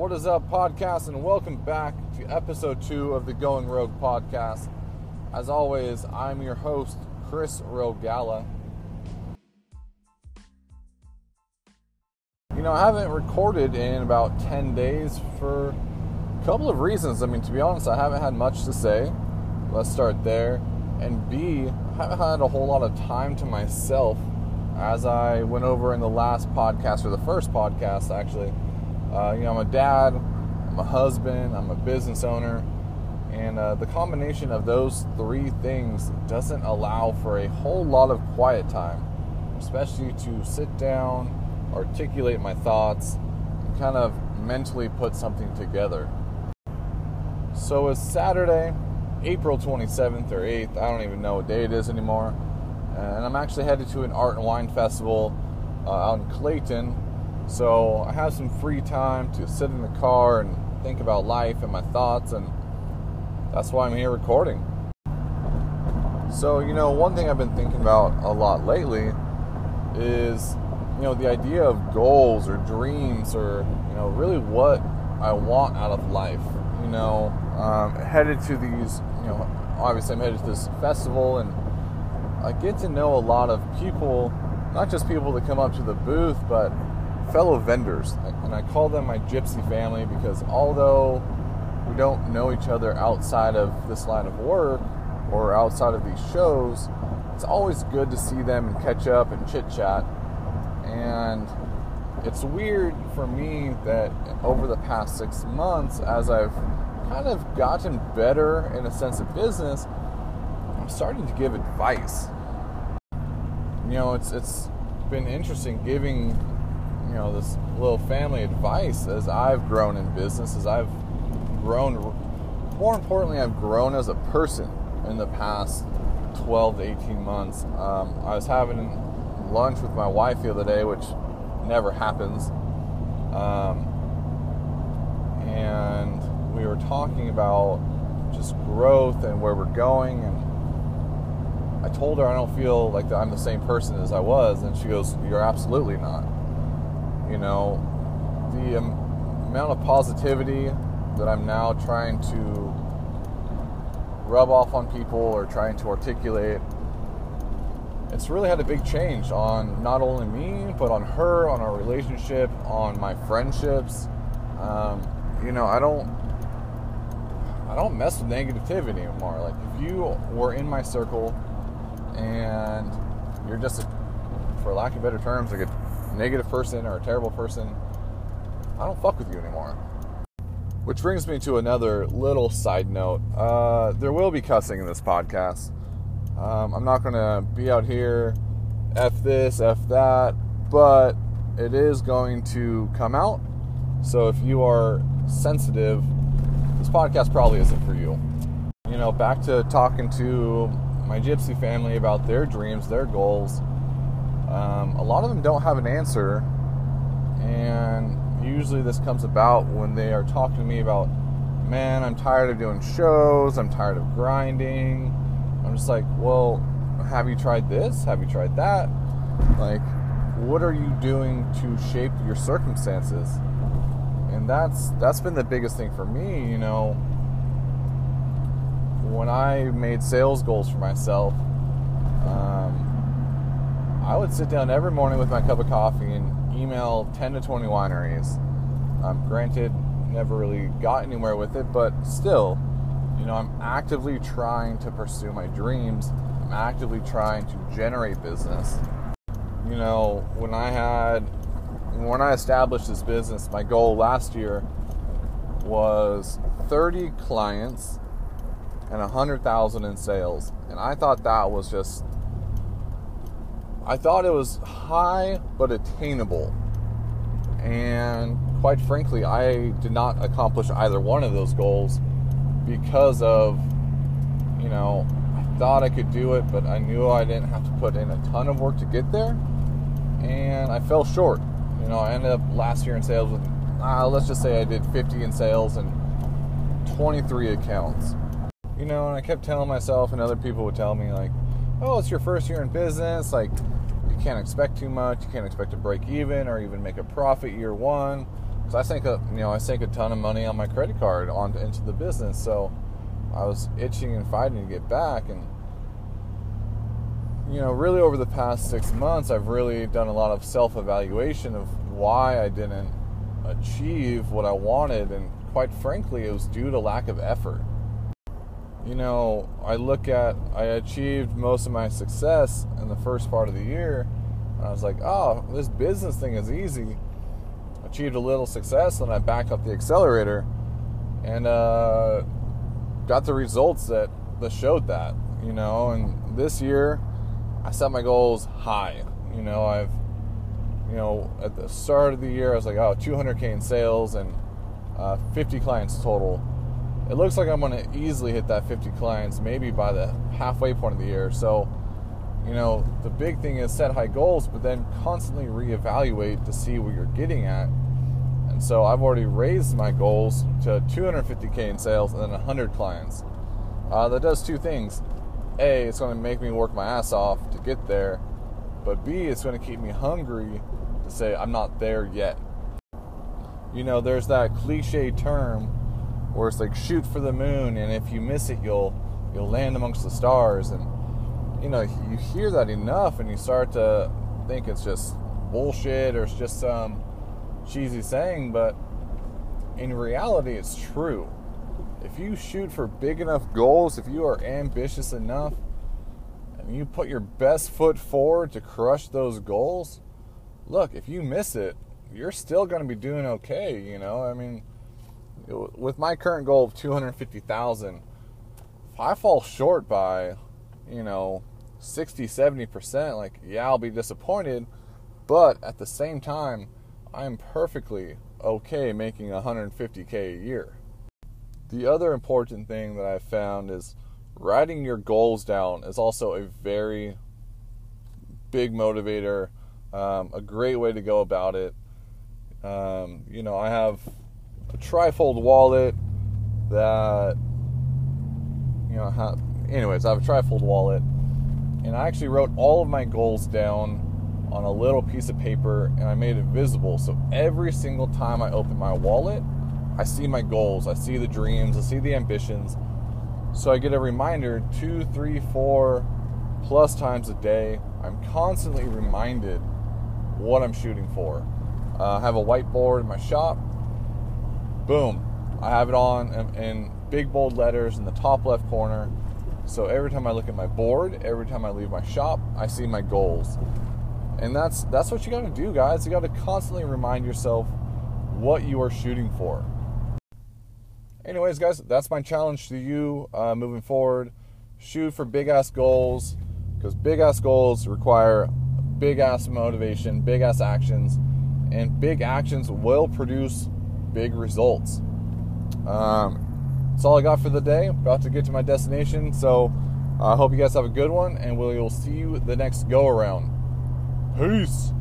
What is up, podcast, and welcome back to episode two of the Going Rogue podcast. As always, I'm your host, Chris Rogala. You know, I haven't recorded in about 10 days for a couple of reasons. I mean, to be honest, I haven't had much to say. Let's start there. And B, I haven't had a whole lot of time to myself as I went over in the last podcast, or the first podcast actually. Uh, you know, I'm a dad, I'm a husband, I'm a business owner, and uh, the combination of those three things doesn't allow for a whole lot of quiet time, especially to sit down, articulate my thoughts, and kind of mentally put something together. So it's Saturday, April 27th or 8th, I don't even know what day it is anymore, and I'm actually headed to an art and wine festival uh, out in Clayton. So I have some free time to sit in the car and think about life and my thoughts, and that's why I'm here recording. So, you know, one thing I've been thinking about a lot lately is, you know, the idea of goals or dreams or, you know, really what I want out of life. You know, um, headed to these, you know, obviously I'm headed to this festival and I get to know a lot of people, not just people that come up to the booth, but fellow vendors. And I call them my gypsy family because although we don't know each other outside of this line of work or outside of these shows, it's always good to see them and catch up and chit chat. And it's weird for me that over the past six months, as I've kind of gotten better in a sense of business, I'm starting to give advice. You know, it's it's been interesting giving you know this little family advice as I've grown in business, as I've grown. More importantly, I've grown as a person in the past 12 to 18 months. Um, I was having lunch with my wife the other day, which never happens, um, and we were talking about just growth and where we're going and I told her I don't feel like I'm the same person as I was, and she goes, "You're absolutely not." You know, the amount of positivity that I'm now trying to rub off on people or trying to articulate, it's really had a big change on not only me, but on her, on our relationship, on my friendships. Um, you know, I don't. I don't mess with negativity anymore. Like if you were in my circle and you're just, for lack of better terms, like a negative person or a terrible person, I don't fuck with you anymore. Which brings me to another little side note. Uh, there will be cussing in this podcast. Um, I'm not going to be out here F this, F that, but it is going to come out. So if you are sensitive, this podcast probably isn't for you. You know, back to talking to my gypsy family about their dreams, their goals. Um, a lot of them don't have an answer, and usually this comes about when they are talking to me about, man, I'm tired of doing shows, I'm tired of grinding. I'm just like, well, have you tried this? Have you tried that? Like, what are you doing to shape your circumstances? And that's that's been the biggest thing for me, you know when I made sales goals for myself, um, I would sit down every morning with my cup of coffee and email 10 to 20 wineries. Um, granted, never really got anywhere with it, but still, you know, I'm actively trying to pursue my dreams. I'm actively trying to generate business. You know, when I had, when I established this business, my goal last year was 30 clients and hundred thousand in sales. And I thought that was just I thought it was high but attainable. And quite frankly, I did not accomplish either one of those goals because of, you know, I thought I could do it, but I knew I didn't have to put in a ton of work to get there. And I fell short. You know, I ended up last year in sales with, uh, let's just say I did 50 in sales and 23 accounts you know, and I kept telling myself, and other people would tell me, like, oh, it's your first year in business. Like, can't expect too much. You can't expect to break even or even make a profit year one. So I sank a, you know, I sank a ton of money on my credit card on into the business. So I was itching and fighting to get back. And you know, really over the past six months, I've really done a lot of self evaluation of why I didn't achieve what I wanted. And quite frankly, it was due to lack of effort. You know, I look at, I achieved most of my success in the first part of the year. And I was like, oh, this business thing is easy. Achieved a little success, and I back up the accelerator and uh, got the results that, that showed that, you know. And this year, I set my goals high. You know, I've, you know, at the start of the year, I was like, oh, 200K in sales and uh, 50 clients total. It looks like I'm going to easily hit that 50 clients maybe by the halfway point of the year. So, you know, the big thing is set high goals, but then constantly reevaluate to see what you're getting at. And so I've already raised my goals to 250K in sales and then 100 clients. Uh, that does two things. A, it's going to make me work my ass off to get there, but B, it's going to keep me hungry to say I'm not there yet. You know, there's that cliche term where it's like shoot for the moon, and if you miss it, you'll you'll land amongst the stars. And you know, you hear that enough, and you start to think it's just bullshit or it's just some cheesy saying, but in reality, it's true if you shoot for big enough goals, if you are ambitious enough, and you put your best foot forward to crush those goals, look, if you miss it, you're still going to be doing okay, you know? I mean, with my current goal of 250,000, if I fall short by, you know, 60, 70%, like, yeah, I'll be disappointed, but at the same time, I'm perfectly okay making 150K a year. The other important thing that I've found is writing your goals down is also a very big motivator, um, a great way to go about it. Um, you know, I have a trifold wallet that, you know, ha- anyways, I have a trifold wallet, and I actually wrote all of my goals down on a little piece of paper and I made it visible. So every single time I open my wallet, I see my goals, I see the dreams, I see the ambitions. So I get a reminder two, three, four plus times a day. I'm constantly reminded what I'm shooting for. Uh, I have a whiteboard in my shop. Boom. I have it on in, big bold letters in the top left corner. So every time I look at my board, every time I leave my shop, I see my goals. And that's that's what you got to do, guys. You got to constantly remind yourself what you are shooting for anyways, guys, that's my challenge to you uh, moving forward. Shoot for big ass goals because big ass goals require big ass motivation, big ass actions, and big actions will produce big results. Um, that's all I got for the day. About to get to my destination, so I uh, hope you guys have a good one, and we'll see you the next go around. Peace.